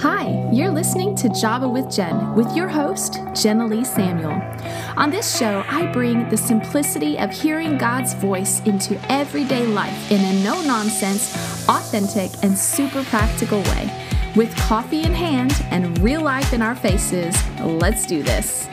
Hi, you're listening to Java with Jen with your host, Jenna Lee Samuel. On this show, I bring the simplicity of hearing God's voice into everyday life in a no nonsense, authentic, and super practical way. With coffee in hand and real life in our faces, let's do this.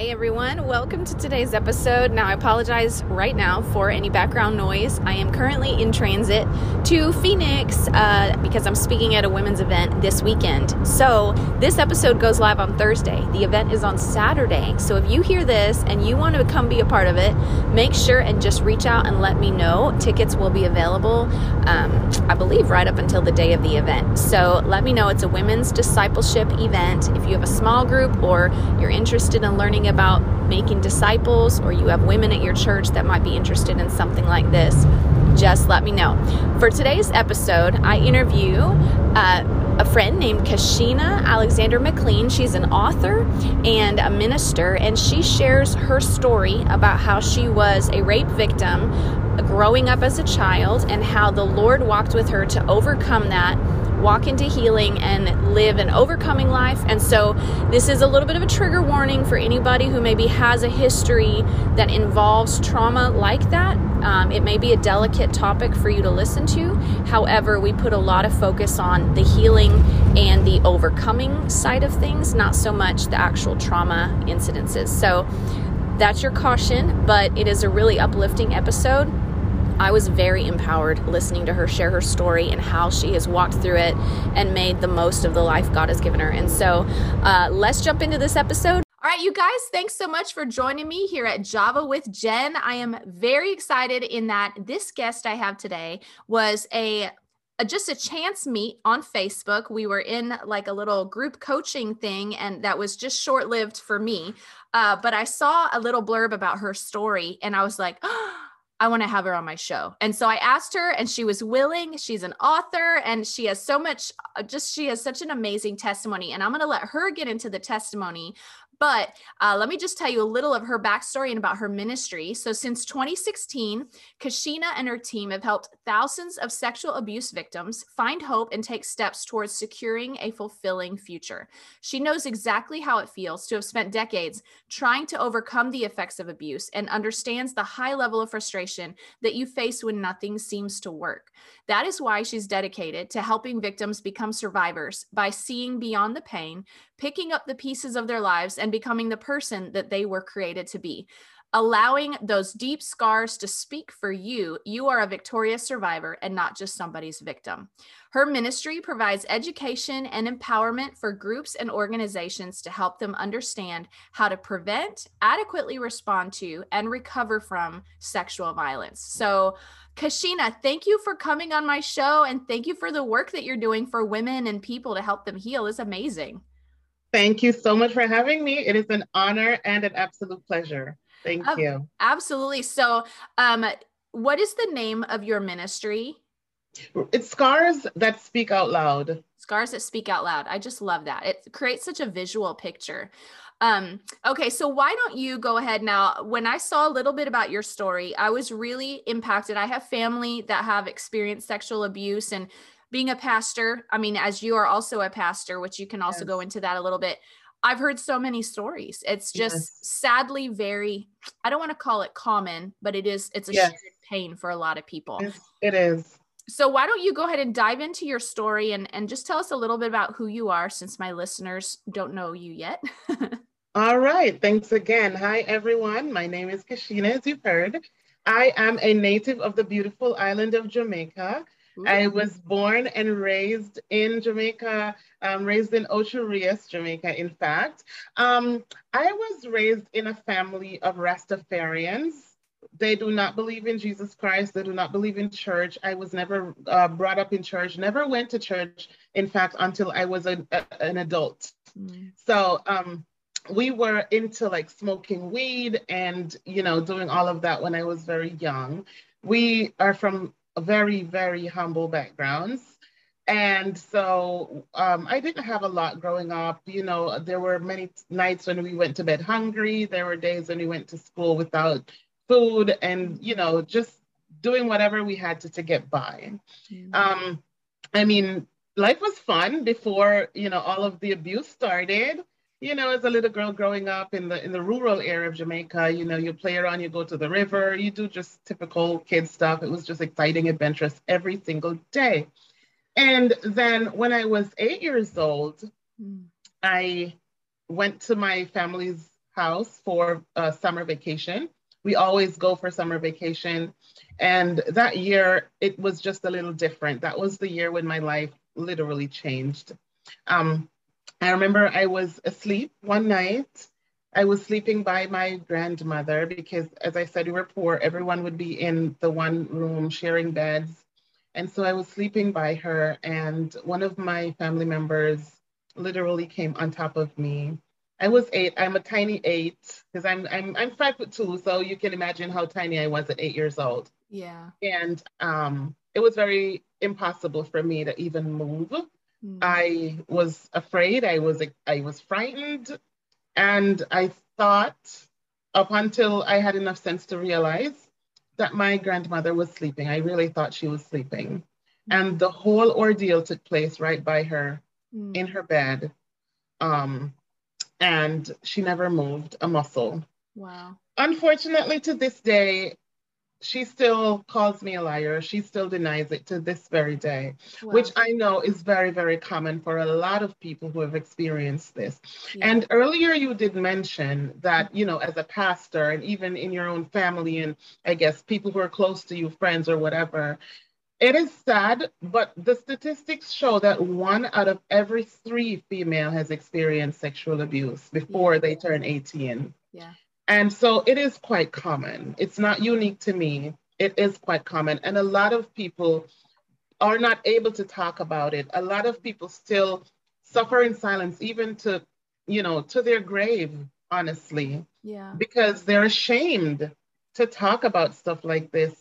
Hey everyone, welcome to today's episode. Now, I apologize right now for any background noise. I am currently in transit to Phoenix uh, because I'm speaking at a women's event this weekend. So, this episode goes live on Thursday. The event is on Saturday. So, if you hear this and you want to come be a part of it, make sure and just reach out and let me know. Tickets will be available, um, I believe, right up until the day of the event. So, let me know. It's a women's discipleship event. If you have a small group or you're interested in learning about making disciples or you have women at your church that might be interested in something like this, just let me know. For today's episode, I interview uh, a friend named Kashina Alexander McLean. She's an author and a minister, and she shares her story about how she was a rape victim growing up as a child and how the Lord walked with her to overcome that walk into healing and live an overcoming life. And so, this is a little bit of a trigger warning for anybody who maybe has a history that involves trauma like that. Um, it may be a delicate topic for you to listen to. However, we put a lot of focus on the healing and the overcoming side of things, not so much the actual trauma incidences. So, that's your caution, but it is a really uplifting episode. I was very empowered listening to her share her story and how she has walked through it and made the most of the life God has given her. And so uh, let's jump into this episode. All right, you guys, thanks so much for joining me here at Java with Jen. I am very excited in that this guest I have today was a just a chance meet on Facebook. We were in like a little group coaching thing, and that was just short lived for me. Uh, but I saw a little blurb about her story, and I was like, oh, I want to have her on my show. And so I asked her, and she was willing. She's an author, and she has so much, uh, just she has such an amazing testimony. And I'm going to let her get into the testimony but uh, let me just tell you a little of her backstory and about her ministry. So, since 2016, Kashina and her team have helped thousands of sexual abuse victims find hope and take steps towards securing a fulfilling future. She knows exactly how it feels to have spent decades trying to overcome the effects of abuse and understands the high level of frustration that you face when nothing seems to work. That is why she's dedicated to helping victims become survivors by seeing beyond the pain, picking up the pieces of their lives and becoming the person that they were created to be. Allowing those deep scars to speak for you, you are a victorious survivor and not just somebody's victim. Her ministry provides education and empowerment for groups and organizations to help them understand how to prevent, adequately respond to, and recover from sexual violence. So, Kashina, thank you for coming on my show and thank you for the work that you're doing for women and people to help them heal. It's amazing. Thank you so much for having me. It is an honor and an absolute pleasure. Thank um, you. Absolutely. So, um, what is the name of your ministry? It's Scars That Speak Out Loud. Scars That Speak Out Loud. I just love that. It creates such a visual picture. Um, okay, so why don't you go ahead now? When I saw a little bit about your story, I was really impacted. I have family that have experienced sexual abuse and being a pastor, I mean, as you are also a pastor, which you can also yes. go into that a little bit. I've heard so many stories. It's just yes. sadly very, I don't want to call it common, but it is, it's a yes. pain for a lot of people. It is. So why don't you go ahead and dive into your story and, and just tell us a little bit about who you are since my listeners don't know you yet. All right. Thanks again. Hi, everyone. My name is Kashina, as you've heard. I am a native of the beautiful island of Jamaica. I was born and raised in Jamaica, um, raised in Ocho Rios, Jamaica, in fact. Um, I was raised in a family of Rastafarians. They do not believe in Jesus Christ. They do not believe in church. I was never uh, brought up in church, never went to church, in fact, until I was a, a, an adult. Mm. So, um, we were into like smoking weed and you know doing all of that when i was very young we are from very, very humble backgrounds. And so um, I didn't have a lot growing up. You know, there were many nights when we went to bed hungry. There were days when we went to school without food and, you know, just doing whatever we had to to get by. Mm-hmm. Um, I mean, life was fun before you know all of the abuse started you know, as a little girl growing up in the in the rural area of Jamaica, you know, you play around, you go to the river, you do just typical kid stuff. It was just exciting, adventurous every single day. And then when I was eight years old, mm. I went to my family's house for a summer vacation. We always go for summer vacation. And that year, it was just a little different. That was the year when my life literally changed. Um, I remember I was asleep one night. I was sleeping by my grandmother because, as I said, we were poor. Everyone would be in the one room sharing beds. And so I was sleeping by her, and one of my family members literally came on top of me. I was eight. I'm a tiny eight because I'm I'm I'm five foot two, so you can imagine how tiny I was at eight years old. Yeah. And um, it was very impossible for me to even move. Mm. I was afraid. I was I was frightened, and I thought up until I had enough sense to realize that my grandmother was sleeping. I really thought she was sleeping, mm. and the whole ordeal took place right by her mm. in her bed, um, and she never moved a muscle. Wow. Unfortunately, to this day, she still calls me a liar. She still denies it to this very day, wow. which I know is very, very common for a lot of people who have experienced this. Yeah. And earlier you did mention that, you know, as a pastor and even in your own family, and I guess people who are close to you, friends or whatever, it is sad, but the statistics show that one out of every three female has experienced sexual abuse before yeah. they turn 18. Yeah. And so it is quite common. It's not unique to me. It is quite common. And a lot of people are not able to talk about it. A lot of people still suffer in silence, even to, you know, to their grave, honestly. Yeah. Because they're ashamed to talk about stuff like this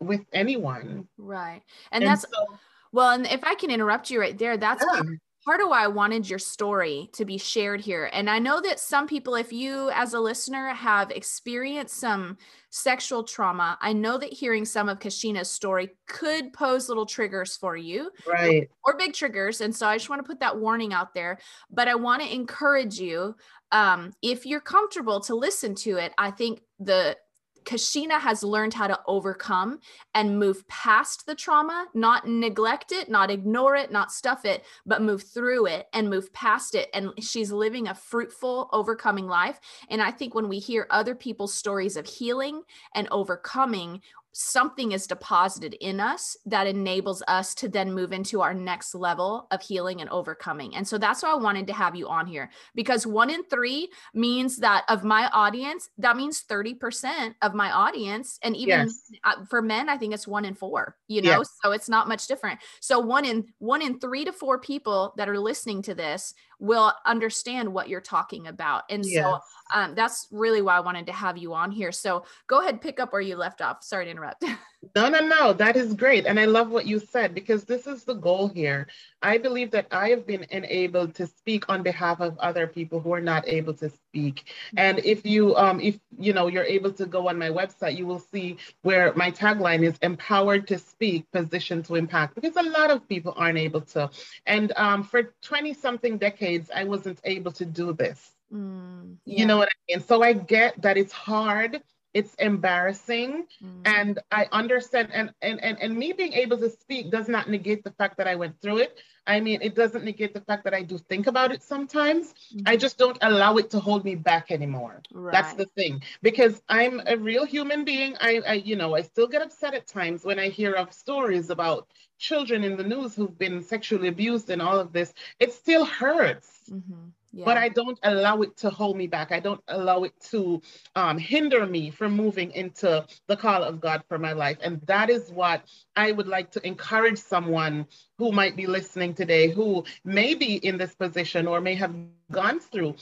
with anyone. Right. And, and that's so, well, and if I can interrupt you right there, that's yeah part of why I wanted your story to be shared here. And I know that some people, if you as a listener have experienced some sexual trauma, I know that hearing some of Kashina's story could pose little triggers for you. Right. Or, or big triggers. And so I just want to put that warning out there. But I want to encourage you, um, if you're comfortable to listen to it, I think the Kashina has learned how to overcome and move past the trauma, not neglect it, not ignore it, not stuff it, but move through it and move past it. And she's living a fruitful, overcoming life. And I think when we hear other people's stories of healing and overcoming, something is deposited in us that enables us to then move into our next level of healing and overcoming. And so that's why I wanted to have you on here because one in three means that of my audience, that means 30% of my audience. And even yes. For men, I think it's one in four, you know, yes. so it's not much different. So one in one in three to four people that are listening to this will understand what you're talking about. And yes. so um, that's really why I wanted to have you on here. So go ahead, pick up where you left off. Sorry to interrupt. no, no, no. That is great. And I love what you said because this is the goal here. I believe that I have been enabled to speak on behalf of other people who are not able to speak. And if you, um, if you know, you're able to go on my website, you will see where my tagline is empowered to speak, positioned to impact, because a lot of people aren't able to. And um, for 20 something decades, I wasn't able to do this. Mm, yeah. You know what I mean? So I get that it's hard, it's embarrassing, mm. and I understand. And, and and and me being able to speak does not negate the fact that I went through it. I mean, it doesn't negate the fact that I do think about it sometimes. Mm-hmm. I just don't allow it to hold me back anymore. Right. That's the thing. Because I'm a real human being. I, I, you know, I still get upset at times when I hear of stories about children in the news who've been sexually abused and all of this. It still hurts. Mm-hmm. Yeah. But I don't allow it to hold me back. I don't allow it to um, hinder me from moving into the call of God for my life. And that is what I would like to encourage someone who might be listening today who may be in this position or may have gone through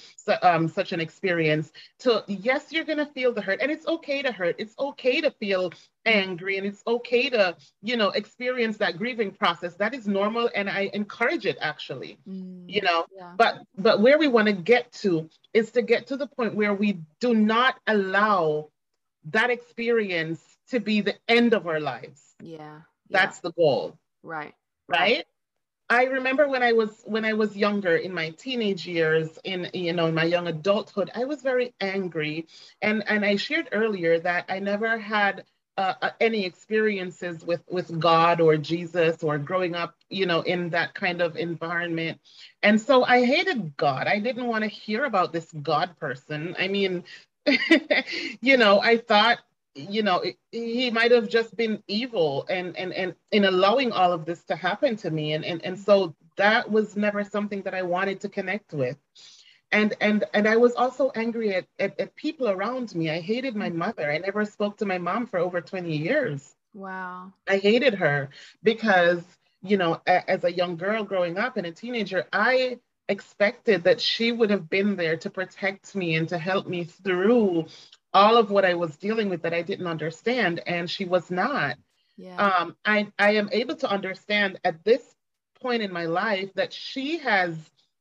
um, such an experience to yes you're going to feel the hurt and it's okay to hurt it's okay to feel angry and it's okay to you know experience that grieving process that is normal and i encourage it actually mm, you know yeah. but but where we want to get to is to get to the point where we do not allow that experience to be the end of our lives. Yeah. That's the goal. Right. Right. I remember when I was when I was younger in my teenage years in you know in my young adulthood I was very angry. And and I shared earlier that I never had uh, uh, any experiences with with God or Jesus or growing up you know in that kind of environment. And so I hated God. I didn't want to hear about this God person. I mean you know I thought you know he might have just been evil and and and in allowing all of this to happen to me. And and, and so that was never something that i wanted to connect with. And and and i was also angry at, at, at people around me. I hated my mother. I never spoke to my mom for over 20 years. Wow. I hated her because you know a, as a young girl growing up and a teenager i expected that she would have been there to protect me and to help me through all of what I was dealing with that I didn't understand, and she was not. Yeah. Um, I, I am able to understand at this point in my life that she has,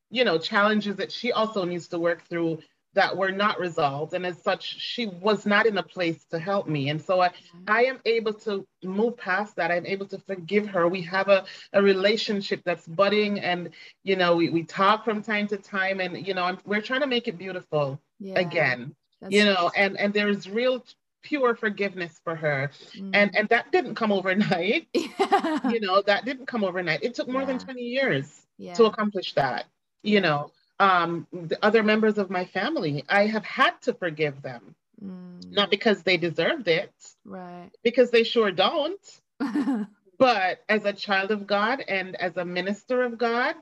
you know, challenges that she also needs to work through that were not resolved. And as such, she was not in a place to help me. And so I, mm-hmm. I am able to move past that. I'm able to forgive her. We have a, a relationship that's budding and, you know, we, we talk from time to time and, you know, I'm, we're trying to make it beautiful yeah. again. That's you know, and and there's real pure forgiveness for her mm. and and that didn't come overnight yeah. you know that didn't come overnight it took more yeah. than 20 years yeah. to accomplish that you know um the other members of my family i have had to forgive them mm. not because they deserved it right because they sure don't but as a child of god and as a minister of god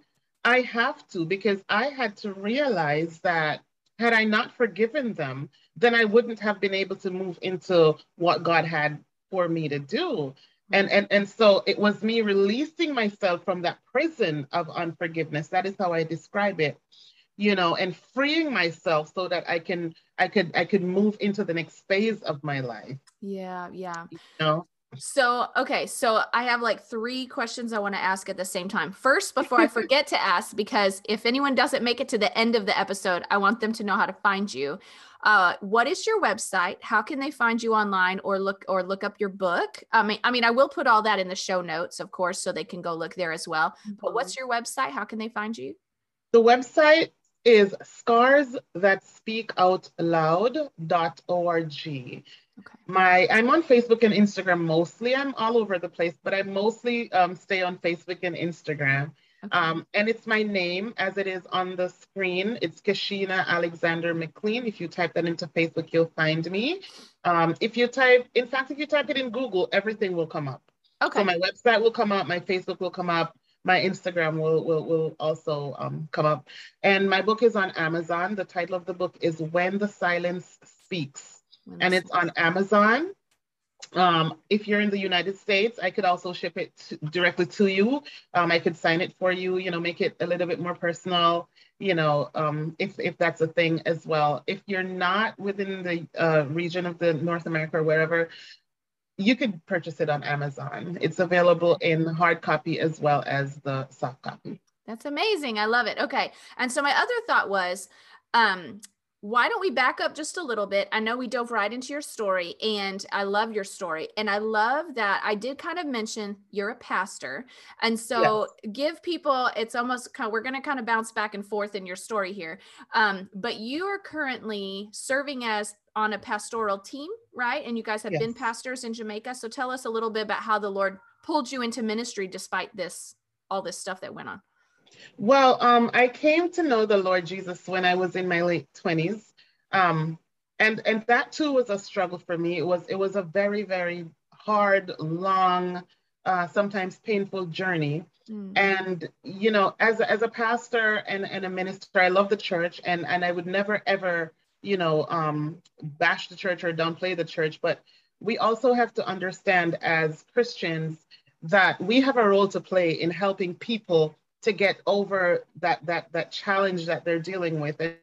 i have to because i had to realize that had I not forgiven them, then I wouldn't have been able to move into what God had for me to do. And, and, and so it was me releasing myself from that prison of unforgiveness. That is how I describe it, you know, and freeing myself so that I can I could I could move into the next phase of my life. Yeah, yeah. You know? So, okay, so I have like three questions I want to ask at the same time. First, before I forget to ask, because if anyone doesn't make it to the end of the episode, I want them to know how to find you. Uh, what is your website? How can they find you online or look or look up your book? I mean, I mean, I will put all that in the show notes, of course, so they can go look there as well. But what's mm-hmm. your website? How can they find you? The website is scars that speak out loud.org. Okay. My I'm on Facebook and Instagram mostly. I'm all over the place, but I mostly um, stay on Facebook and Instagram. Okay. Um, and it's my name as it is on the screen. It's Kashina Alexander McLean. If you type that into Facebook, you'll find me. Um, if you type, in fact, if you type it in Google, everything will come up. Okay. So my website will come up, my Facebook will come up, my Instagram will will, will also um, come up. And my book is on Amazon. The title of the book is When the Silence Speaks and it's on Amazon. Um, if you're in the United States, I could also ship it to, directly to you. Um, I could sign it for you, you know, make it a little bit more personal, you know, um, if, if that's a thing as well. If you're not within the uh, region of the North America or wherever, you could purchase it on Amazon. It's available in hard copy as well as the soft copy. That's amazing. I love it. Okay. And so my other thought was, um, why don't we back up just a little bit? I know we dove right into your story and I love your story. And I love that I did kind of mention you're a pastor. And so yes. give people, it's almost kind of, we're going to kind of bounce back and forth in your story here. Um, but you are currently serving as on a pastoral team, right? And you guys have yes. been pastors in Jamaica. So tell us a little bit about how the Lord pulled you into ministry despite this, all this stuff that went on. Well, um, I came to know the Lord Jesus when I was in my late 20s. Um, and and that too was a struggle for me. It was it was a very, very hard, long, uh, sometimes painful journey. Mm. And you know, as a, as a pastor and, and a minister, I love the church and, and I would never ever, you know, um, bash the church or downplay the church. But we also have to understand as Christians that we have a role to play in helping people to get over that that that challenge that they're dealing with. And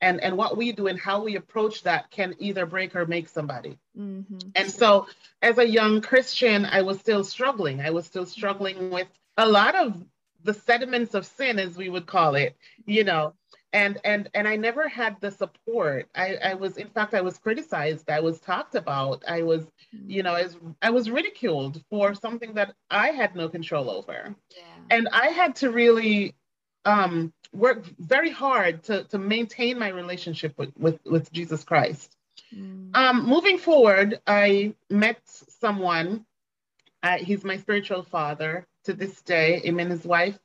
and and what we do and how we approach that can either break or make somebody. Mm-hmm. and so as a young christian i was still struggling. I was still struggling with a lot of the sediments of sin as we would call it you know and and and I never had the support. I, I was in fact I was criticized. I was talked about. I was mm. you know I was I was ridiculed for something that I had no control over. Yeah. And I had to really um, work very hard to to maintain my relationship with with, with Jesus Christ. Mm. Um, moving forward, I met someone. Uh, he's my spiritual father to this day, him and his wife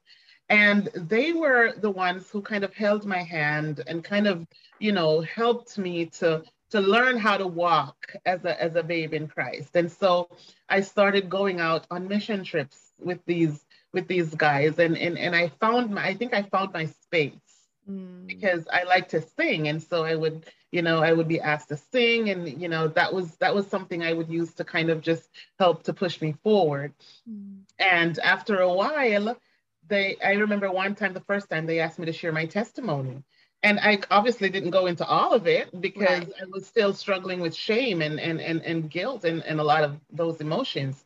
and they were the ones who kind of held my hand and kind of you know helped me to to learn how to walk as a as a babe in Christ and so I started going out on mission trips with these with these guys and and, and I found my I think I found my space mm. because I like to sing and so I would you know I would be asked to sing and you know that was that was something I would use to kind of just help to push me forward mm. and after a while they I remember one time the first time they asked me to share my testimony. And I obviously didn't go into all of it because right. I was still struggling with shame and and and, and guilt and, and a lot of those emotions.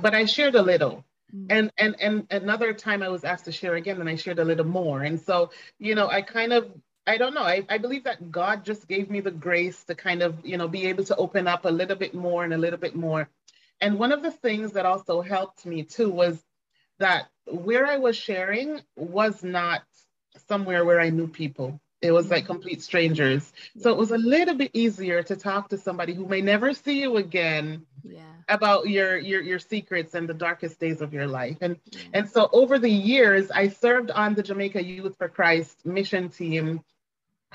But I shared a little. Mm-hmm. And and and another time I was asked to share again and I shared a little more. And so, you know, I kind of I don't know. I, I believe that God just gave me the grace to kind of, you know, be able to open up a little bit more and a little bit more. And one of the things that also helped me too was that where I was sharing was not somewhere where I knew people. It was like complete strangers. So it was a little bit easier to talk to somebody who may never see you again yeah. about your, your your secrets and the darkest days of your life. And yeah. and so over the years, I served on the Jamaica Youth for Christ mission team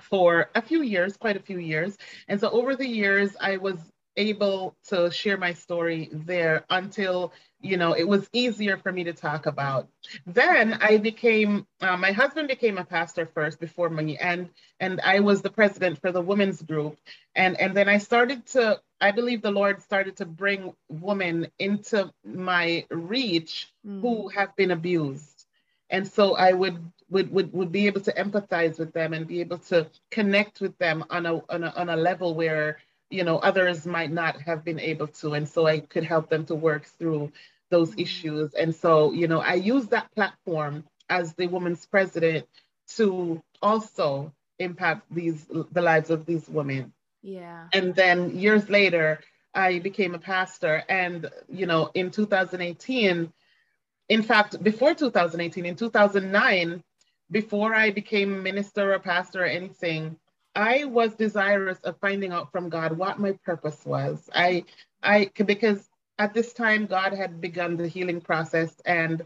for a few years, quite a few years. And so over the years, I was able to share my story there until you know it was easier for me to talk about. Then i became uh, my husband became a pastor first before me and and i was the president for the women's group. And and then i started to i believe the lord started to bring women into my reach mm. who have been abused. And so i would would, would would be able to empathize with them and be able to connect with them on a on a, on a level where you know others might not have been able to and so i could help them to work through those mm-hmm. issues. And so you know i use that platform as the women's president to also impact these the lives of these women. Yeah. And then years later i became a pastor. And you know in 2018 in fact before 2018 in 2009 before i became minister or pastor or anything I was desirous of finding out from God what my purpose was. I, I, because at this time God had begun the healing process, and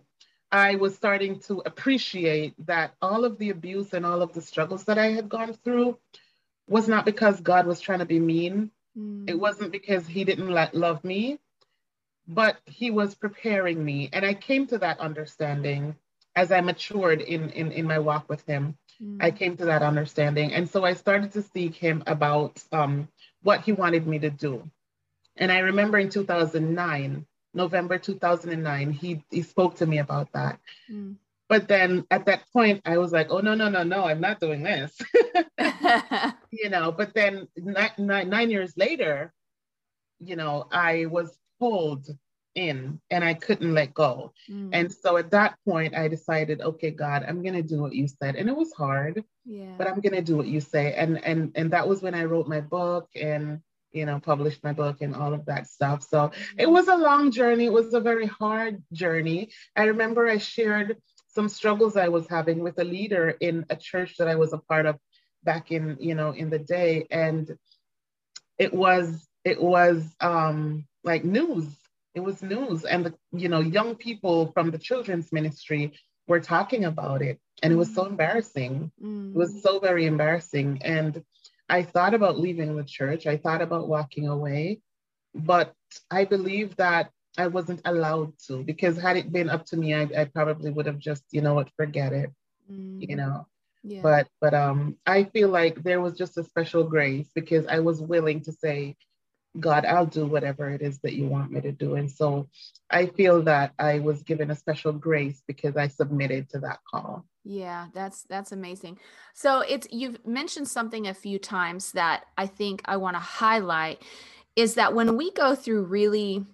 I was starting to appreciate that all of the abuse and all of the struggles that I had gone through was not because God was trying to be mean. Mm. It wasn't because He didn't love me, but He was preparing me, and I came to that understanding as I matured in in, in my walk with Him. Mm. I came to that understanding. And so I started to seek him about um, what he wanted me to do. And I remember in 2009, November 2009, he, he spoke to me about that. Mm. But then at that point, I was like, oh, no, no, no, no, I'm not doing this. you know, but then nine, nine, nine years later, you know, I was pulled in and I couldn't let go. Mm. And so at that point, I decided, okay, God, I'm gonna do what you said. And it was hard, yeah. but I'm gonna do what you say. And and and that was when I wrote my book and you know published my book and all of that stuff. So mm. it was a long journey. It was a very hard journey. I remember I shared some struggles I was having with a leader in a church that I was a part of back in you know in the day, and it was it was um like news it was news and the you know young people from the children's ministry were talking about it and it was so mm. embarrassing mm. it was mm. so very embarrassing and i thought about leaving the church i thought about walking away but i believe that i wasn't allowed to because had it been up to me i, I probably would have just you know what forget it mm. you know yeah. but but um i feel like there was just a special grace because i was willing to say God, I'll do whatever it is that you want me to do. And so I feel that I was given a special grace because I submitted to that call. Yeah, that's that's amazing. So it's you've mentioned something a few times that I think I want to highlight is that when we go through really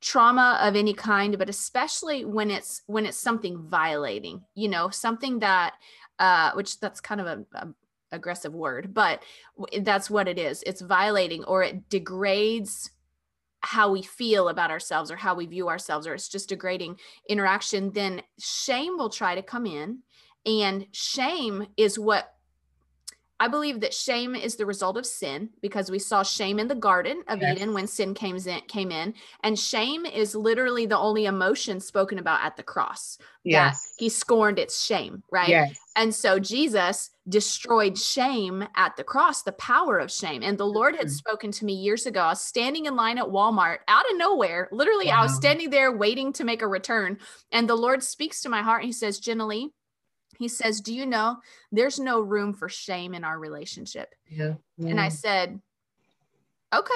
trauma of any kind but especially when it's when it's something violating you know something that uh, which that's kind of a, a aggressive word, but that's what it is. It's violating or it degrades how we feel about ourselves or how we view ourselves, or it's just degrading interaction, then shame will try to come in. And shame is what I believe that shame is the result of sin because we saw shame in the Garden of yes. Eden when sin came in, came in, and shame is literally the only emotion spoken about at the cross. Yes, he scorned its shame, right? Yes. And so Jesus destroyed shame at the cross, the power of shame. And the Lord had mm-hmm. spoken to me years ago. I was standing in line at Walmart out of nowhere. Literally, wow. I was standing there waiting to make a return, and the Lord speaks to my heart. And he says, "Jenny." He says, Do you know there's no room for shame in our relationship? Yeah. yeah. And I said, Okay,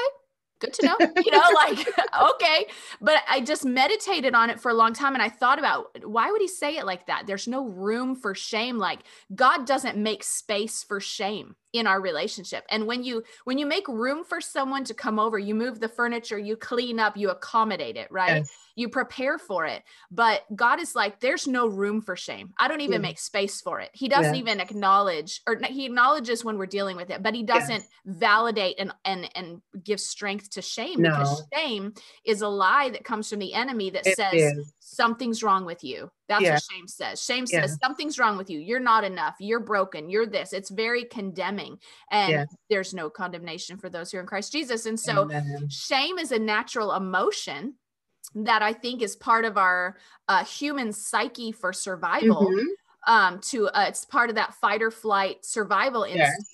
good to know. you know, like, okay. But I just meditated on it for a long time and I thought about why would he say it like that? There's no room for shame. Like, God doesn't make space for shame in our relationship and when you when you make room for someone to come over you move the furniture you clean up you accommodate it right yes. you prepare for it but god is like there's no room for shame i don't even yeah. make space for it he doesn't even acknowledge or he acknowledges when we're dealing with it but he doesn't yes. validate and and and give strength to shame no. because shame is a lie that comes from the enemy that it says is something's wrong with you. That's yeah. what shame says. Shame yeah. says something's wrong with you. You're not enough. You're broken. You're this. It's very condemning. And yeah. there's no condemnation for those who are in Christ Jesus. And so Amen. shame is a natural emotion that I think is part of our uh, human psyche for survival. Mm-hmm. Um, to uh, it's part of that fight or flight survival instinct.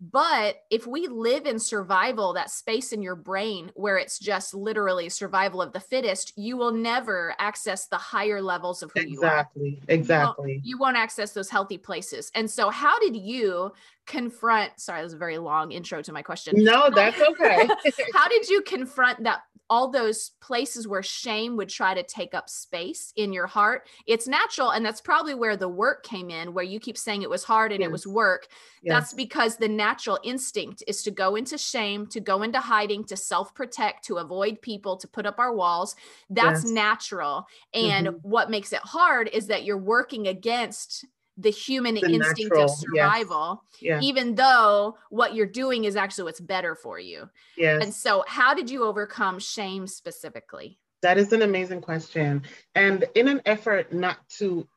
But if we live in survival, that space in your brain where it's just literally survival of the fittest, you will never access the higher levels of who exactly, you are. Exactly. Exactly. You, you won't access those healthy places. And so, how did you confront? Sorry, that was a very long intro to my question. No, that's okay. how did you confront that all those places where shame would try to take up space in your heart. It's natural. And that's probably where the work came in, where you keep saying it was hard and it was work. Yes. That's because the natural instinct is to go into shame, to go into hiding, to self protect, to avoid people, to put up our walls. That's yes. natural. And mm-hmm. what makes it hard is that you're working against the human the instinct natural, of survival, yes. yeah. even though what you're doing is actually what's better for you. Yes. And so, how did you overcome shame specifically? That is an amazing question. And in an effort not to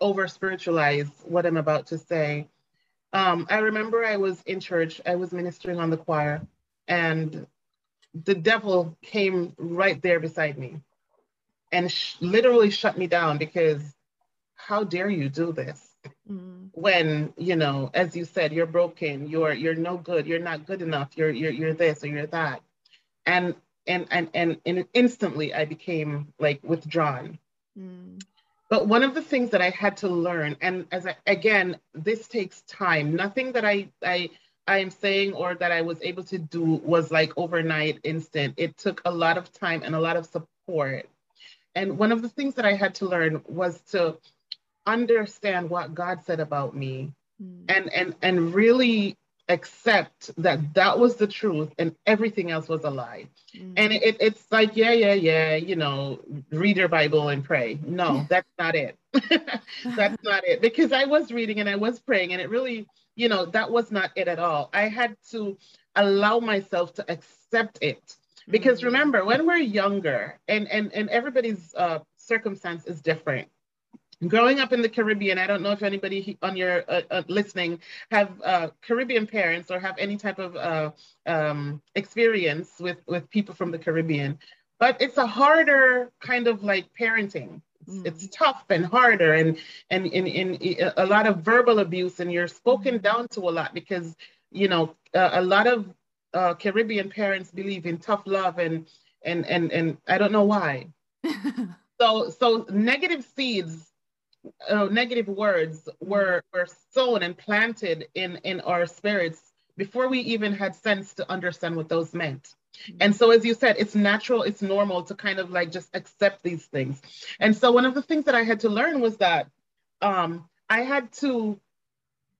over spiritualize what I'm about to say, um, I remember I was in church, I was ministering on the choir, and the devil came right there beside me and sh- literally shut me down because how dare you do this? Mm. when you know as you said you're broken you're you're no good you're not good enough you're you're, you're this or you're that and and and and, and instantly i became like withdrawn mm. but one of the things that i had to learn and as I, again this takes time nothing that i i I am saying or that I was able to do was like overnight instant. It took a lot of time and a lot of support. And one of the things that I had to learn was to understand what God said about me mm. and and and really accept that that was the truth and everything else was a lie. Mm. And it, it's like, yeah, yeah, yeah, you know, read your Bible and pray. No, that's not it. that's not it. Because I was reading and I was praying and it really, you know, that was not it at all. I had to allow myself to accept it. Because mm. remember, when we're younger and and and everybody's uh, circumstance is different growing up in the Caribbean, I don't know if anybody on your uh, uh, listening have uh, Caribbean parents or have any type of uh, um, experience with with people from the Caribbean, but it's a harder kind of like parenting. It's, mm. it's tough and harder, and and in in a lot of verbal abuse, and you're spoken down to a lot because you know uh, a lot of uh, Caribbean parents believe in tough love, and and and and I don't know why. so so negative seeds uh, negative words were were sown and planted in in our spirits before we even had sense to understand what those meant. And so, as you said, it's natural, it's normal to kind of like just accept these things. And so, one of the things that I had to learn was that um, I had to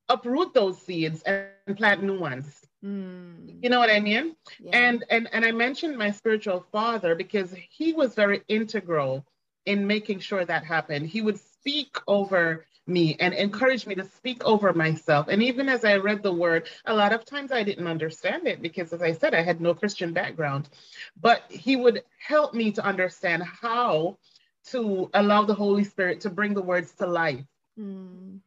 uproot those seeds and plant new ones. Mm. You know what I mean? Yeah. And and and I mentioned my spiritual father because he was very integral in making sure that happened. He would speak over me and encourage me to speak over myself. And even as I read the word, a lot of times I didn't understand it because, as I said, I had no Christian background. But he would help me to understand how to allow the Holy Spirit to bring the words to life. Mm.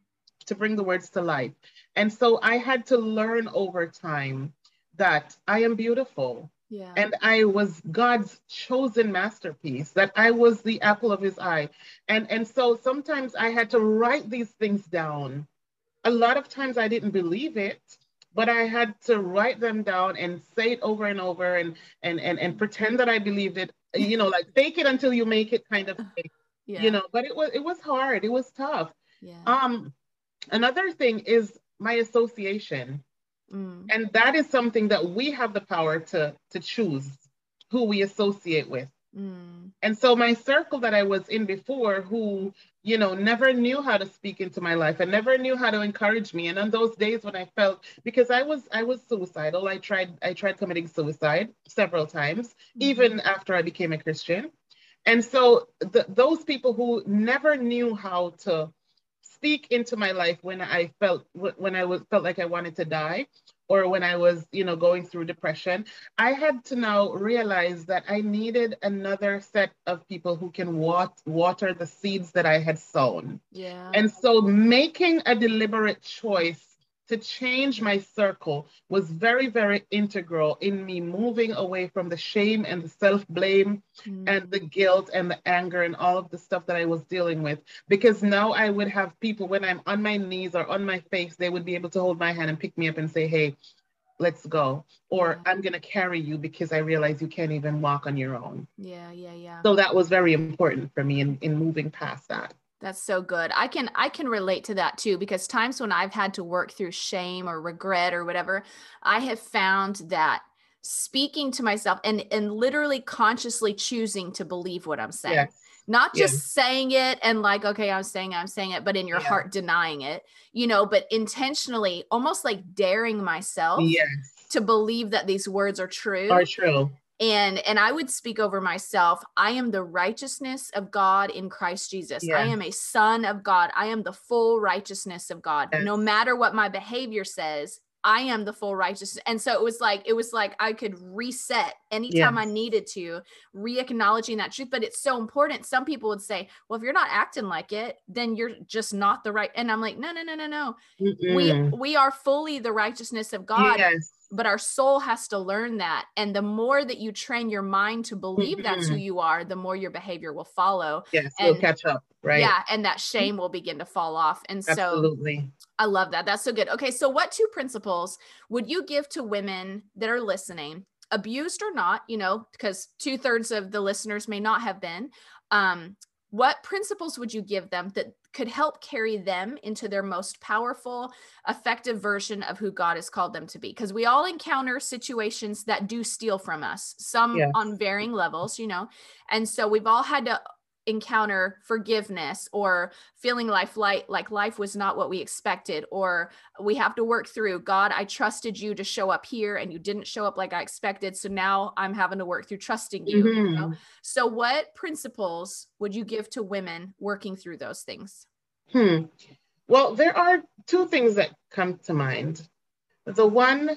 To bring the words to life. And so I had to learn over time that I am beautiful. Yeah. And I was God's chosen masterpiece, that I was the apple of his eye. And, and so sometimes I had to write these things down. A lot of times I didn't believe it, but I had to write them down and say it over and over and and and, and pretend that I believed it, you know, like fake it until you make it kind of thing. Yeah. You know, but it was it was hard, it was tough. Yeah. Um another thing is my association. Mm. And that is something that we have the power to, to choose who we associate with. Mm. And so my circle that I was in before, who, you know, never knew how to speak into my life and never knew how to encourage me. And on those days when I felt because I was I was suicidal, I tried I tried committing suicide several times, mm-hmm. even after I became a Christian. And so the, those people who never knew how to speak into my life when I felt when I was felt like I wanted to die or when I was, you know, going through depression, I had to now realize that I needed another set of people who can wat- water the seeds that I had sown. Yeah. And so making a deliberate choice to change my circle was very, very integral in me moving away from the shame and the self blame mm. and the guilt and the anger and all of the stuff that I was dealing with. Because now I would have people, when I'm on my knees or on my face, they would be able to hold my hand and pick me up and say, Hey, let's go. Or i'm going to carry you because i realize you can't even walk on your own. Yeah yeah yeah. So that was very important for me in, in moving past that that's so good. I can I can relate to that too because times when I've had to work through shame or regret or whatever, I have found that speaking to myself and and literally consciously choosing to believe what I'm saying. Yes. Not just yes. saying it and like okay, I'm saying it, I'm saying it, but in your yeah. heart denying it, you know, but intentionally almost like daring myself yes. to believe that these words are true. Are true and and i would speak over myself i am the righteousness of god in christ jesus. I am a son of god. I am the full righteousness of god. Yes. no matter what my behavior says i am the full righteousness and so it was like it was like i could reset anytime yes. i needed to re-acknowledging that truth. But it's so important. Some people would say well if you're not acting like it then you're just not the right and i'm like no no no no no. Mm-mm. we we are fully the righteousness of god. Yes but our soul has to learn that and the more that you train your mind to believe mm-hmm. that's who mm-hmm. you are the more your behavior will follow yes and, will catch up right yeah and that shame will begin to fall off and so absolutely i love that that's so good okay so what two principles would you give to women that are listening abused or not you know because two-thirds of the listeners may not have been um what principles would you give them that could help carry them into their most powerful, effective version of who God has called them to be. Because we all encounter situations that do steal from us, some yes. on varying levels, you know. And so we've all had to encounter forgiveness or feeling life like like life was not what we expected or we have to work through god i trusted you to show up here and you didn't show up like i expected so now i'm having to work through trusting you, mm-hmm. you know? Mm-hmm. so what principles would you give to women working through those things hmm well there are two things that come to mind the one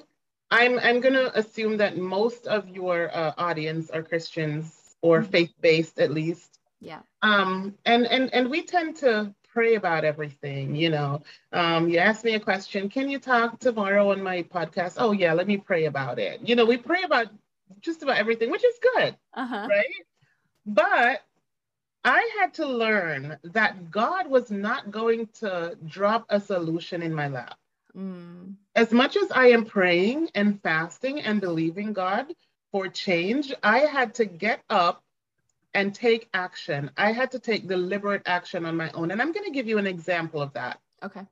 i'm i'm going to assume that most of your uh, audience are christians or mm-hmm. faith-based at least yeah. Um, and and and we tend to pray about everything, you know. Um, you ask me a question, can you talk tomorrow on my podcast? Oh yeah, let me pray about it. You know, we pray about just about everything, which is good. Uh-huh. Right. But I had to learn that God was not going to drop a solution in my lap. Mm. As much as I am praying and fasting and believing God for change, I had to get up and take action. I had to take deliberate action on my own. And I'm going to give you an example of that. Okay.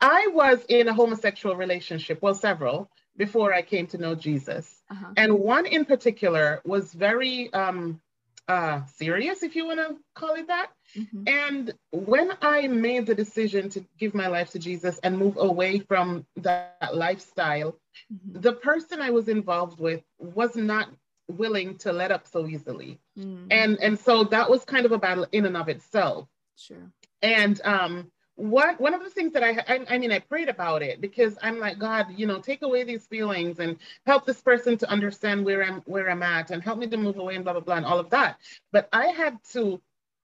I was in a homosexual relationship, well, several, before I came to know Jesus. Uh-huh. And one in particular was very um, uh, serious, if you want to call it that. Mm-hmm. And when I made the decision to give my life to Jesus and move away from that lifestyle, mm-hmm. the person I was involved with was not willing to let up so easily. Mm. And and so that was kind of a battle in and of itself. Sure. And um what one of the things that I, I, I mean I prayed about it because I'm like God you know take away these feelings and help this person to understand where I'm where I'm at and help me to move away and blah blah blah and all of that but I had to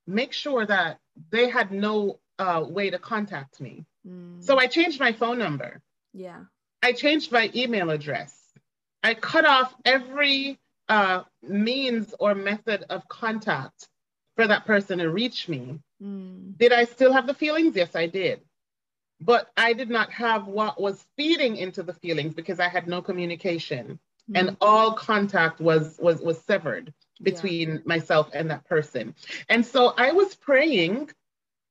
make sure that they had no uh, way to contact me mm. so I changed my phone number yeah I changed my email address I cut off every uh, means or method of contact for that person to reach me Mm. Did I still have the feelings? Yes, I did. But I did not have what was feeding into the feelings because I had no communication mm. and all contact was was was severed between yeah. myself and that person. And so I was praying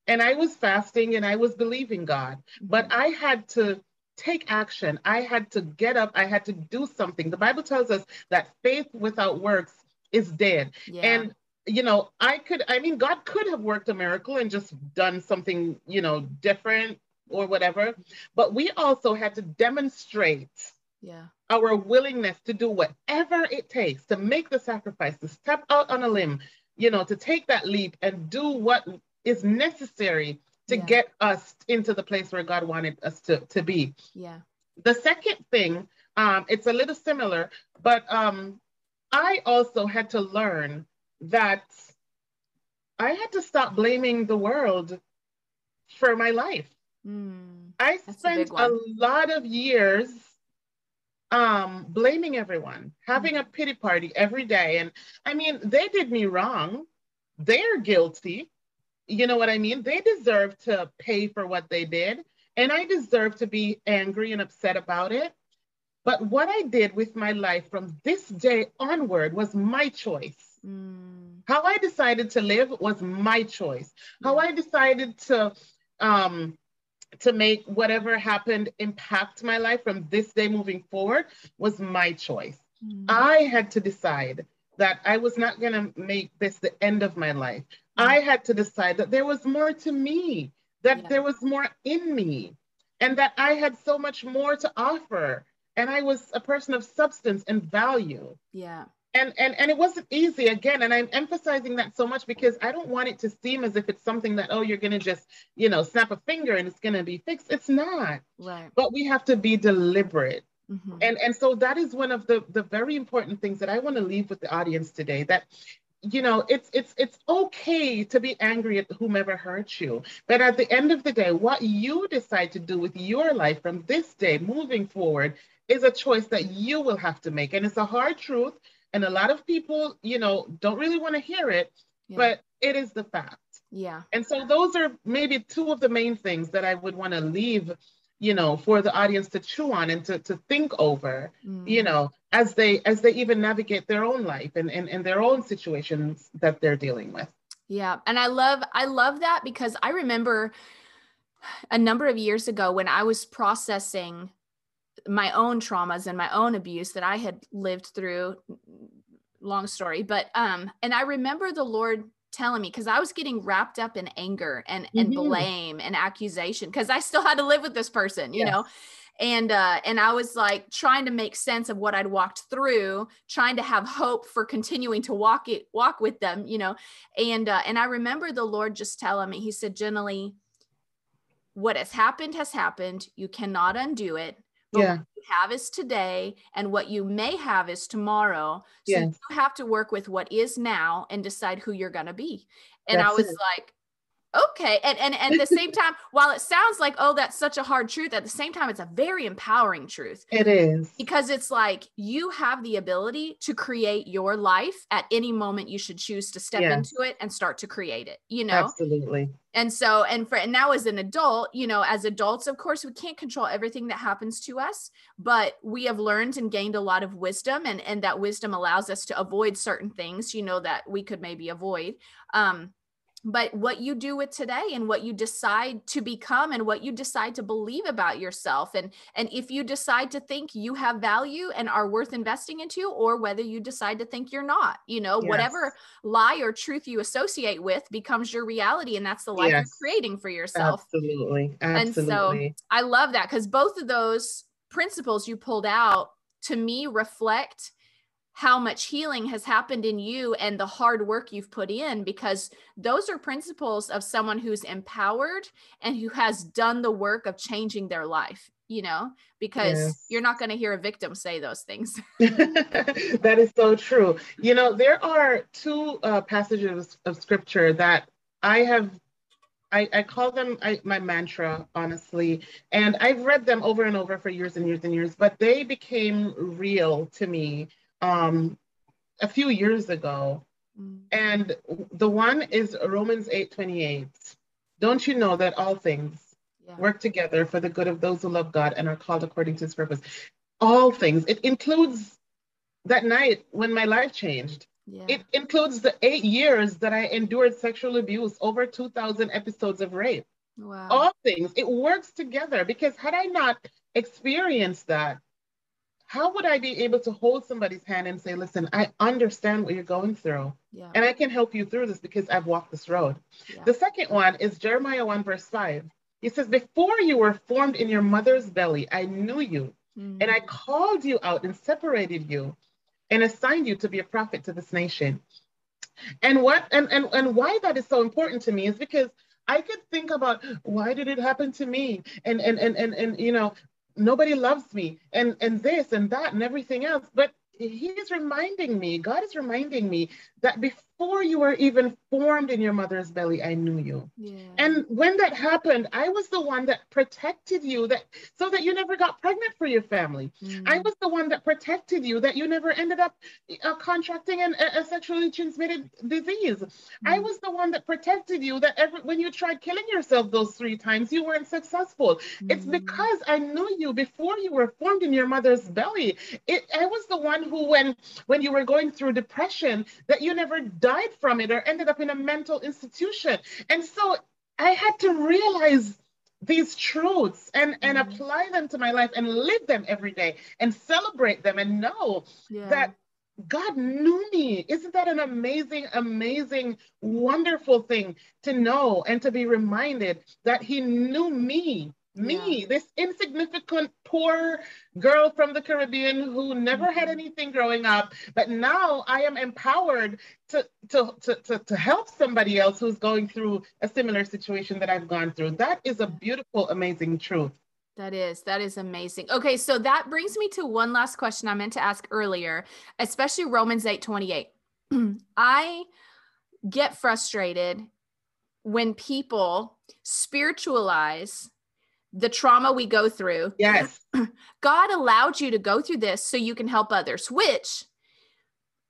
and I was fasting and I was believing God, but mm-hmm. I had to take action. I had to get up. I had to do something. The Bible tells us that faith without works is dead. Yeah. And you know, I could, I mean, God could have worked a miracle and just done something, you know, different or whatever. But we also had to demonstrate yeah. our willingness to do whatever it takes to make the sacrifice, to step out on a limb, you know, to take that leap and do what is necessary to yeah. get us into the place where God wanted us to, to be. Yeah. The second thing, um, it's a little similar, but um, I also had to learn that I had to stop blaming the world for my life. Mm, I spent a, a, lot of years um, blaming everyone, having mm. a pity party every day. And I mean, they did me wrong. They're guilty. You know what I mean? They deserve to pay for what they did. And I deserve to be angry and upset about it. But what I did with my life from this day onward was my choice. Mm. How I decided to live was my choice. How I decided to um, to make whatever happened impact my life from this day moving forward was my choice. Mm. I had to decide that I was not going to make this the end of my life. Mm. I had to decide that there was more to me, that yeah. there was more in me, and that I had so much more to offer. And I was a person of substance and value. Yeah and and and it wasn't easy again and i'm emphasizing that so much because i don't want it to seem as if it's something that oh you're going to just you know snap a finger and it's going to be fixed it's not right but we have to be deliberate mm-hmm. and and so that is one of the the very important things that i want to leave with the audience today that you know it's it's it's okay to be angry at whomever hurt you but at the end of the day what you decide to do with your life from this day moving forward is a choice that you will have to make and it's a hard truth and a lot of people, you know, don't really want to hear it, yeah. but it is the fact. Yeah. And so those are maybe two of the main things that I would want to leave, you know, for the audience to chew on and to, to think over, mm. you know, as they as they even navigate their own life and, and, and their own situations that they're dealing with. Yeah. And I love I love that because I remember a number of years ago when I was processing my own traumas and my own abuse that I had lived through. Long story, but um, and I remember the Lord telling me because I was getting wrapped up in anger and and mm-hmm. blame and accusation because I still had to live with this person, you yes. know. And uh and I was like trying to make sense of what I'd walked through, trying to have hope for continuing to walk it walk with them, you know. And uh and I remember the Lord just telling me, he said, "Generally, what has happened has happened. You cannot undo it. But yeah. what you have is today, and what you may have is tomorrow. So yes. you have to work with what is now and decide who you're going to be. And That's I was it. like, okay and, and, and at the same time while it sounds like oh that's such a hard truth at the same time it's a very empowering truth. It is. Because it's like you have the ability to create your life at any moment you should choose to step yes. into it and start to create it you know? Absolutely. And so and for and now as an adult you know as adults of course we can't control everything that happens to us but we have learned and gained a lot of wisdom and and that wisdom allows us to avoid certain things you know that we could maybe avoid. Um but what you do with today and what you decide to become and what you decide to believe about yourself and and if you decide to think you have value and are worth investing into or whether you decide to think you're not you know yes. whatever lie or truth you associate with becomes your reality and that's the life yes. you're creating for yourself absolutely absolutely and so i love that because both of those principles you pulled out to me reflect how much healing has happened in you and the hard work you've put in because those are principles of someone who's empowered and who has done the work of changing their life you know because yes. you're not going to hear a victim say those things that is so true you know there are two uh, passages of scripture that i have I, I call them I, my mantra, honestly. And I've read them over and over for years and years and years, but they became real to me um, a few years ago. Mm. And the one is Romans 8 28. Don't you know that all things yeah. work together for the good of those who love God and are called according to his purpose? All things. It includes that night when my life changed. Yeah. It includes the eight years that I endured sexual abuse, over 2,000 episodes of rape. Wow. All things. It works together because had I not experienced that, how would I be able to hold somebody's hand and say, listen, I understand what you're going through. Yeah. And I can help you through this because I've walked this road. Yeah. The second one is Jeremiah 1, verse 5. He says, Before you were formed in your mother's belly, I knew you, mm-hmm. and I called you out and separated you and assigned you to be a prophet to this nation. And what and, and, and why that is so important to me is because I could think about why did it happen to me? And and and and, and you know, nobody loves me and and this and that and everything else. But he is reminding me god is reminding me that before you were even formed in your mother's belly i knew you yeah. and when that happened i was the one that protected you that so that you never got pregnant for your family mm. i was the one that protected you that you never ended up uh, contracting an, a, a, sexually transmitted disease mm. i was the one that protected you that every, when you tried killing yourself those three times you weren't successful mm. it's because i knew you before you were formed in your mother's belly it, i was the one who when when you were going through depression that you never died from it or ended up in a mental institution and so i had to realize these truths and and mm-hmm. apply them to my life and live them every day and celebrate them and know yeah. that God knew me. Isn't that an amazing, amazing, wonderful thing to know and to be reminded that He knew me me, yeah. this insignificant, poor girl from the Caribbean who never had mm-hmm. anything growing up, but now I am empowered to, to, to, to, to help somebody else who's going through a similar situation that I've gone through. That is a beautiful, amazing truth. That is, that is amazing. Okay, so that brings me to one last question I meant to ask earlier, especially Romans 8 28. I get frustrated when people spiritualize the trauma we go through. Yes. God allowed you to go through this so you can help others, which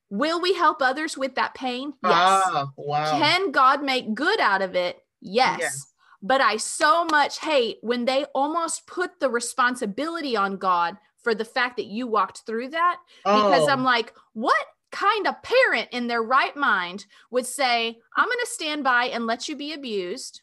will we help others with that pain? Yes. Ah, wow. Can God make good out of it? Yes. yes. But I so much hate when they almost put the responsibility on God for the fact that you walked through that. Oh. Because I'm like, what kind of parent in their right mind would say, I'm going to stand by and let you be abused?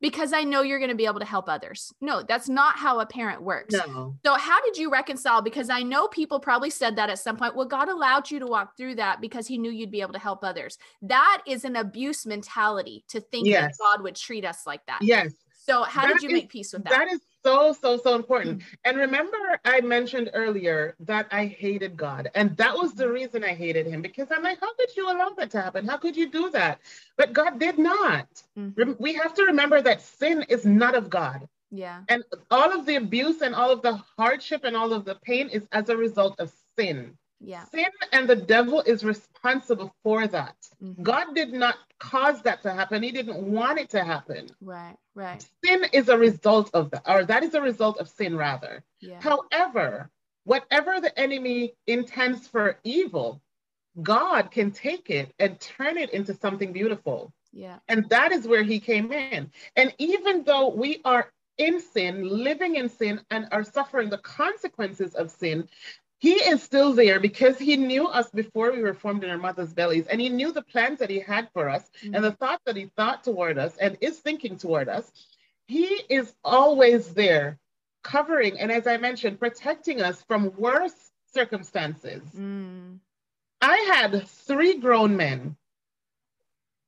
Because I know you're going to be able to help others. No, that's not how a parent works. No. So, how did you reconcile? Because I know people probably said that at some point. Well, God allowed you to walk through that because He knew you'd be able to help others. That is an abuse mentality to think yes. that God would treat us like that. Yes. So, how that did you is, make peace with that? That is so, so, so important. And remember, I mentioned earlier that I hated God. And that was the reason I hated him because I'm like, how could you allow that to happen? How could you do that? But God did not. Mm-hmm. We have to remember that sin is not of God. Yeah. And all of the abuse and all of the hardship and all of the pain is as a result of sin. Yeah. Sin and the devil is responsible for that. Mm-hmm. God did not cause that to happen. He didn't want it to happen. Right, right. Sin is a result of that, or that is a result of sin, rather. Yeah. However, whatever the enemy intends for evil, God can take it and turn it into something beautiful. Yeah. And that is where he came in. And even though we are in sin, living in sin, and are suffering the consequences of sin, he is still there because he knew us before we were formed in our mother's bellies and he knew the plans that he had for us mm-hmm. and the thoughts that he thought toward us and is thinking toward us he is always there covering and as i mentioned protecting us from worse circumstances mm. i had three grown men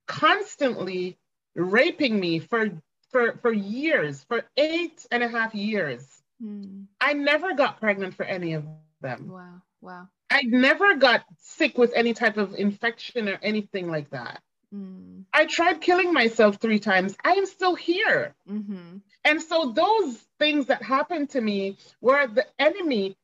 constantly raping me for for for years for eight and a half years mm. i never got pregnant for any of them. Wow. Wow. I never got sick with any type of infection or anything like that. Mm. I tried killing myself three times. I am still here. Mm-hmm. And so those things that happened to me were the enemy,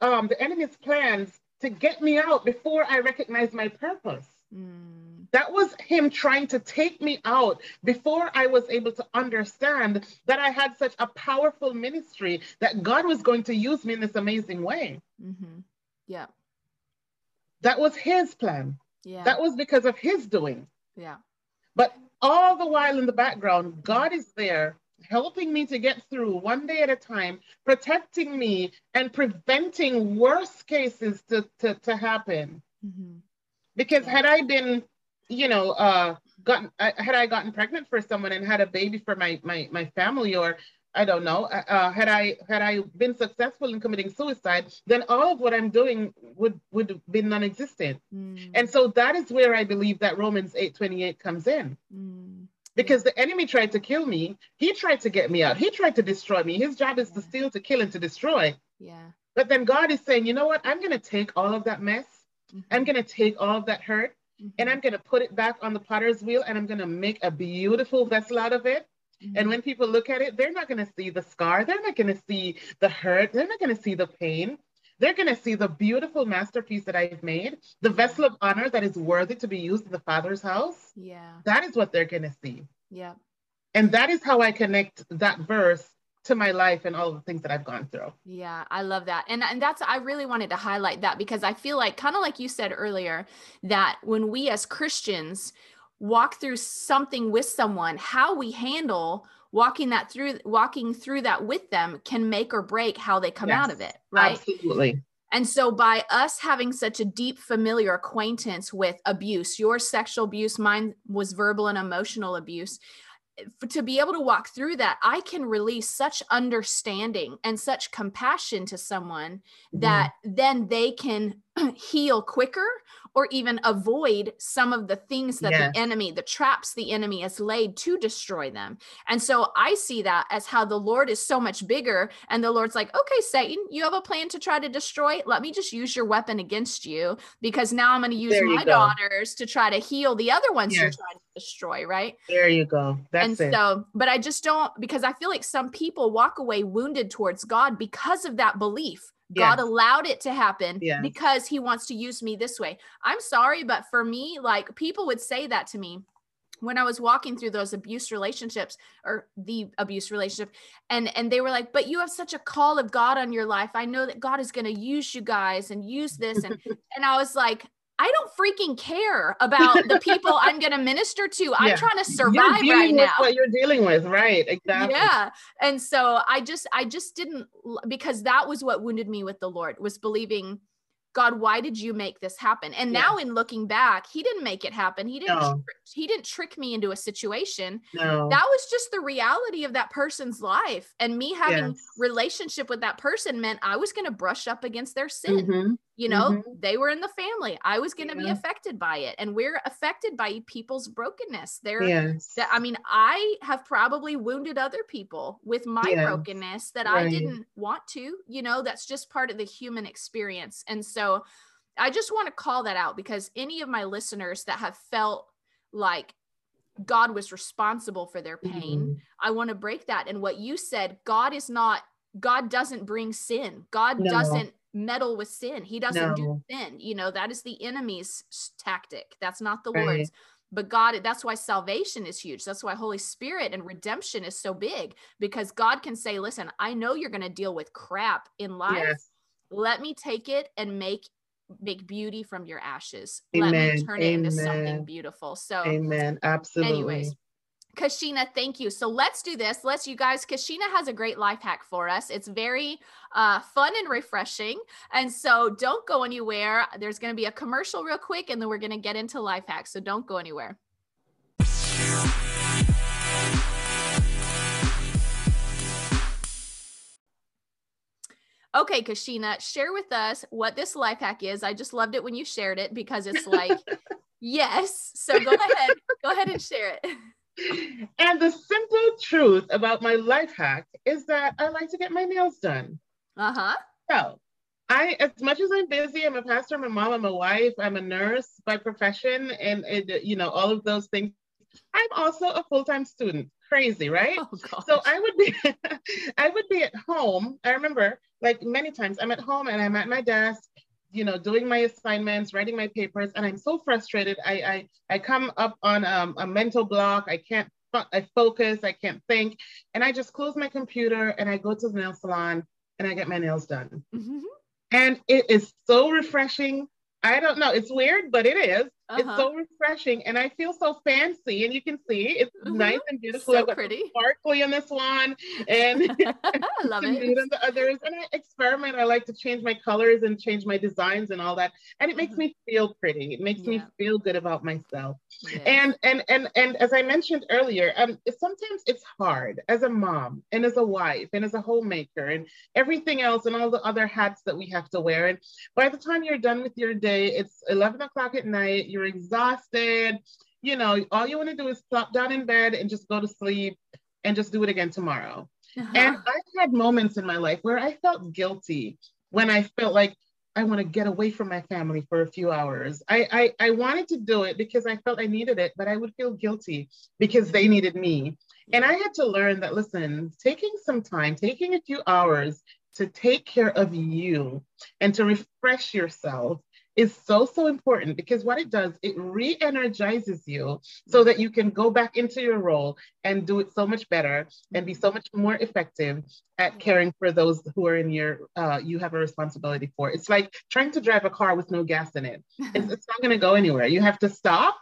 um, the enemy's plans to get me out before I recognized my purpose. Mm. That was him trying to take me out before I was able to understand that I had such a powerful ministry that God was going to use me in this amazing way. Mm-hmm. Yeah. That was his plan. Yeah. That was because of his doing. Yeah. But all the while in the background, God is there helping me to get through one day at a time, protecting me and preventing worst cases to, to, to happen. Mm-hmm. Because had I been, you know, uh, gotten, uh, had I gotten pregnant for someone and had a baby for my, my, my family or I don't know. Uh, uh, had I had I been successful in committing suicide, then all of what I'm doing would would be non-existent. Mm. And so that is where I believe that Romans 8:28 comes in. Mm. Because the enemy tried to kill me, he tried to get me out. He tried to destroy me. His job is to steal, to kill, and to destroy. Yeah. But then God is saying, you know what? I'm going to take all of that mess. Mm-hmm. I'm going to take all of that hurt, mm-hmm. and I'm going to put it back on the potter's wheel, and I'm going to make a beautiful vessel out of it Mm-hmm. And when people look at it, they're not going to see the scar. They're not going to see the hurt. They're not going to see the pain. They're going to see the beautiful masterpiece that I've made, the vessel of honor that is worthy to be used in the Father's house. Yeah. That is what they're going to see. Yeah. And that is how I connect that verse to my life and all the things that I've gone through. Yeah, I love that. And and that's I really wanted to highlight that because I feel like kind of like you said earlier that when we as Christians walk through something with someone how we handle walking that through walking through that with them can make or break how they come yes, out of it right absolutely and so by us having such a deep familiar acquaintance with abuse your sexual abuse mine was verbal and emotional abuse to be able to walk through that i can release such understanding and such compassion to someone mm-hmm. that then they can heal quicker or even avoid some of the things that yes. the enemy, the traps the enemy has laid to destroy them. And so I see that as how the Lord is so much bigger. And the Lord's like, okay, Satan, you have a plan to try to destroy. Let me just use your weapon against you because now I'm going to use my daughters to try to heal the other ones yes. you're trying to destroy. Right. There you go. That's and it. so, but I just don't, because I feel like some people walk away wounded towards God because of that belief God allowed it to happen because he wants to use me this way. I'm sorry, but for me, like people would say that to me when I was walking through those abuse relationships or the abuse relationship and and they were like but you have such a call of God on your life. I know that God is going to use you guys and use this and and I was like I don't freaking care about the people I'm going to minister to. I'm trying to survive right now. What you're dealing with, right? Exactly. Yeah. And so I just, I just didn't because that was what wounded me with the Lord was believing God, why did you make this happen? And yeah. now in looking back, he didn't make it happen. He didn't no. he didn't trick me into a situation. No. That was just the reality of that person's life. And me having yes. relationship with that person meant I was going to brush up against their sin. Mm-hmm. You know, mm-hmm. they were in the family. I was going to yeah. be affected by it. And we're affected by people's brokenness. They're, yes. that, I mean, I have probably wounded other people with my yes. brokenness that right. I didn't want to. You know, that's just part of the human experience. And so I just want to call that out because any of my listeners that have felt like God was responsible for their pain, mm-hmm. I want to break that. And what you said, God is not, God doesn't bring sin. God no. doesn't meddle with sin. He doesn't no. do sin. You know, that is the enemy's tactic. That's not the right. Lord's. But God, that's why salvation is huge. That's why Holy Spirit and redemption is so big because God can say, listen, I know you're going to deal with crap in life. Yes. Let me take it and make make beauty from your ashes. Amen. Let me turn Amen. it into something beautiful. So Amen. Absolutely. Anyways, Kashina, thank you. So let's do this. Let's you guys. Kashina has a great life hack for us. It's very uh, fun and refreshing. And so don't go anywhere. There's going to be a commercial real quick, and then we're going to get into life hacks. So don't go anywhere. Okay, Kashina, share with us what this life hack is. I just loved it when you shared it because it's like, yes. So go ahead, go ahead and share it. and the simple truth about my life hack is that I like to get my nails done. Uh huh. So I, as much as I'm busy, I'm a pastor, I'm a mom, I'm a wife, I'm a nurse by profession, and, you know all of those things. I'm also a full-time student. Crazy, right? Oh, so I would be, I would be at home. I remember, like many times, I'm at home and I'm at my desk, you know, doing my assignments, writing my papers, and I'm so frustrated. I I, I come up on um, a mental block. I can't I focus, I can't think, and I just close my computer and I go to the nail salon and I get my nails done. Mm-hmm. And it is so refreshing. I don't know, it's weird, but it is. Uh-huh. It's so refreshing, and I feel so fancy. And you can see it's mm-hmm. nice and beautiful. So pretty, sparkly on this one, and I love it. And the others, and I experiment. I like to change my colors and change my designs and all that, and it makes mm-hmm. me feel pretty. It makes yeah. me feel good about myself. Yes. And and and and as I mentioned earlier, um, sometimes it's hard as a mom and as a wife and as a homemaker and everything else and all the other hats that we have to wear. And by the time you're done with your day, it's eleven o'clock at night you're exhausted. You know, all you want to do is plop down in bed and just go to sleep and just do it again tomorrow. Uh-huh. And I've had moments in my life where I felt guilty when I felt like I want to get away from my family for a few hours. I, I, I wanted to do it because I felt I needed it, but I would feel guilty because they needed me. And I had to learn that, listen, taking some time, taking a few hours to take care of you and to refresh yourself is so, so important because what it does, it re energizes you so that you can go back into your role and do it so much better and be so much more effective at caring for those who are in your, uh, you have a responsibility for. It's like trying to drive a car with no gas in it. It's, it's not going to go anywhere. You have to stop,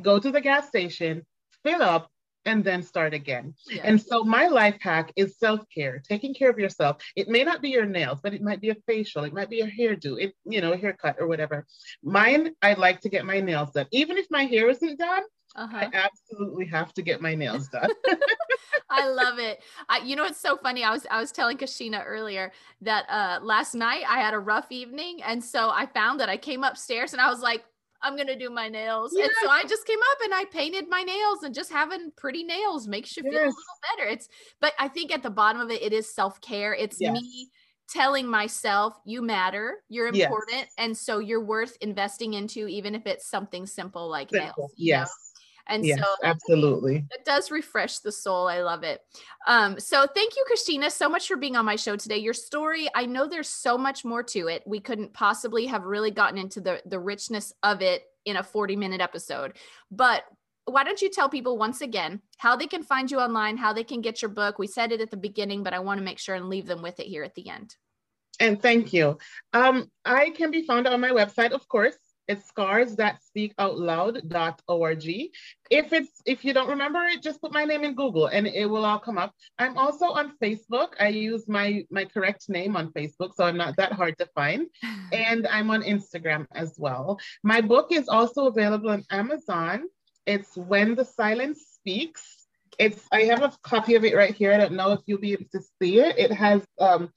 go to the gas station, fill up, and then start again. Yes. And so my life hack is self-care, taking care of yourself. It may not be your nails, but it might be a facial, it might be a hairdo, it, you know, a haircut or whatever. Mine, I like to get my nails done. Even if my hair isn't done, uh-huh. I absolutely have to get my nails done. I love it. I, you know, it's so funny. I was I was telling Kashina earlier that uh, last night I had a rough evening, and so I found that I came upstairs and I was like, I'm gonna do my nails. Yes. And so I just came up and I painted my nails and just having pretty nails makes you feel yes. a little better. It's but I think at the bottom of it, it is self-care. It's yes. me telling myself you matter, you're important, and so you're worth investing into, even if it's something simple like simple. nails. Yes. Know? And yes, so absolutely. It does refresh the soul. I love it. Um, so thank you, Christina, so much for being on my show today. Your story, I know there's so much more to it. We couldn't possibly have really gotten into the the richness of it in a 40 minute episode. But why don't you tell people once again how they can find you online, how they can get your book? We said it at the beginning, but I want to make sure and leave them with it here at the end. And thank you. Um, I can be found on my website, of course, it's scars that speak out scarsthatspeakoutloud.org. If it's if you don't remember it, just put my name in Google and it will all come up. I'm also on Facebook. I use my my correct name on Facebook, so I'm not that hard to find. And I'm on Instagram as well. My book is also available on Amazon. It's When the Silence Speaks. It's I have a copy of it right here. I don't know if you'll be able to see it. It has um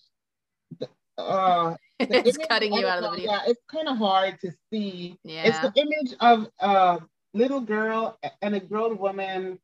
uh it's cutting you out of the video. Yeah, it's kind of hard to see. Yeah. It's the image of a little girl and a grown woman,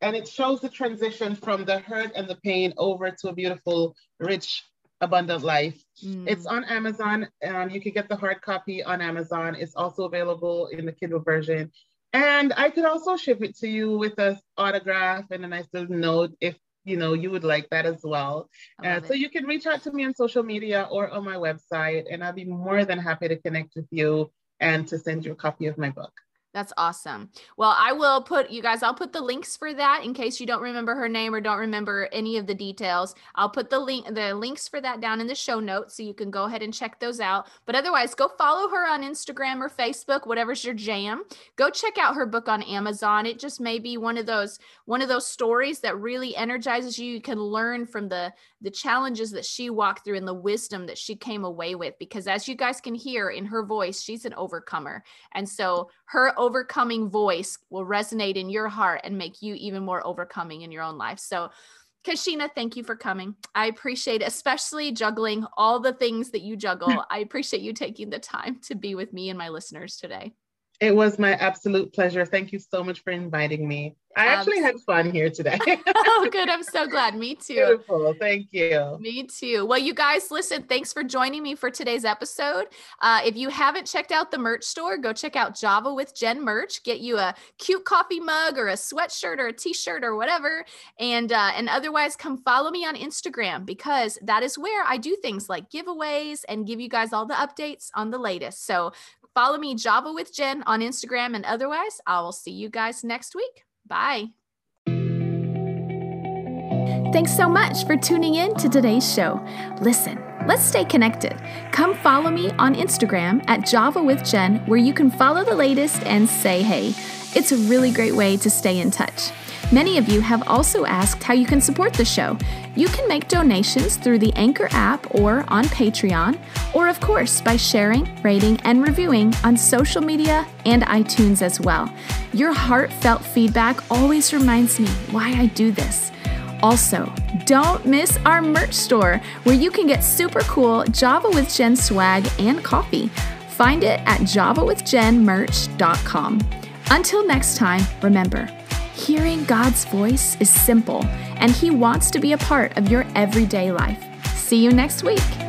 and it shows the transition from the hurt and the pain over to a beautiful, rich, abundant life. Mm. It's on Amazon. Um, you can get the hard copy on Amazon. It's also available in the Kindle version. And I could also ship it to you with a autograph and a nice little note if you know you would like that as well. Uh, so you can reach out to me on social media or on my website and i'll be more than happy to connect with you and to send you a copy of my book that's awesome. Well, I will put you guys, I'll put the links for that in case you don't remember her name or don't remember any of the details. I'll put the link the links for that down in the show notes so you can go ahead and check those out. But otherwise, go follow her on Instagram or Facebook, whatever's your jam. Go check out her book on Amazon. It just may be one of those one of those stories that really energizes you. You can learn from the the challenges that she walked through and the wisdom that she came away with because as you guys can hear in her voice, she's an overcomer. And so her overcoming voice will resonate in your heart and make you even more overcoming in your own life. So, Kashina, thank you for coming. I appreciate especially juggling all the things that you juggle. I appreciate you taking the time to be with me and my listeners today. It was my absolute pleasure. Thank you so much for inviting me. I actually had fun here today. oh, good. I'm so glad. Me too. Beautiful. Thank you. Me too. Well, you guys, listen, thanks for joining me for today's episode. Uh, if you haven't checked out the merch store, go check out Java with Jen merch. Get you a cute coffee mug or a sweatshirt or a t-shirt or whatever. And uh, and otherwise, come follow me on Instagram because that is where I do things like giveaways and give you guys all the updates on the latest. So follow me, Java with Jen, on Instagram. And otherwise, I will see you guys next week. Bye. Thanks so much for tuning in to today's show. Listen, let's stay connected. Come follow me on Instagram at Java with Jen, where you can follow the latest and say hey. It's a really great way to stay in touch. Many of you have also asked how you can support the show. You can make donations through the Anchor app or on Patreon, or of course by sharing, rating, and reviewing on social media and iTunes as well. Your heartfelt feedback always reminds me why I do this. Also, don't miss our merch store where you can get super cool Java with Jen swag and coffee. Find it at javawithjenmerch.com. Until next time, remember, Hearing God's voice is simple, and He wants to be a part of your everyday life. See you next week.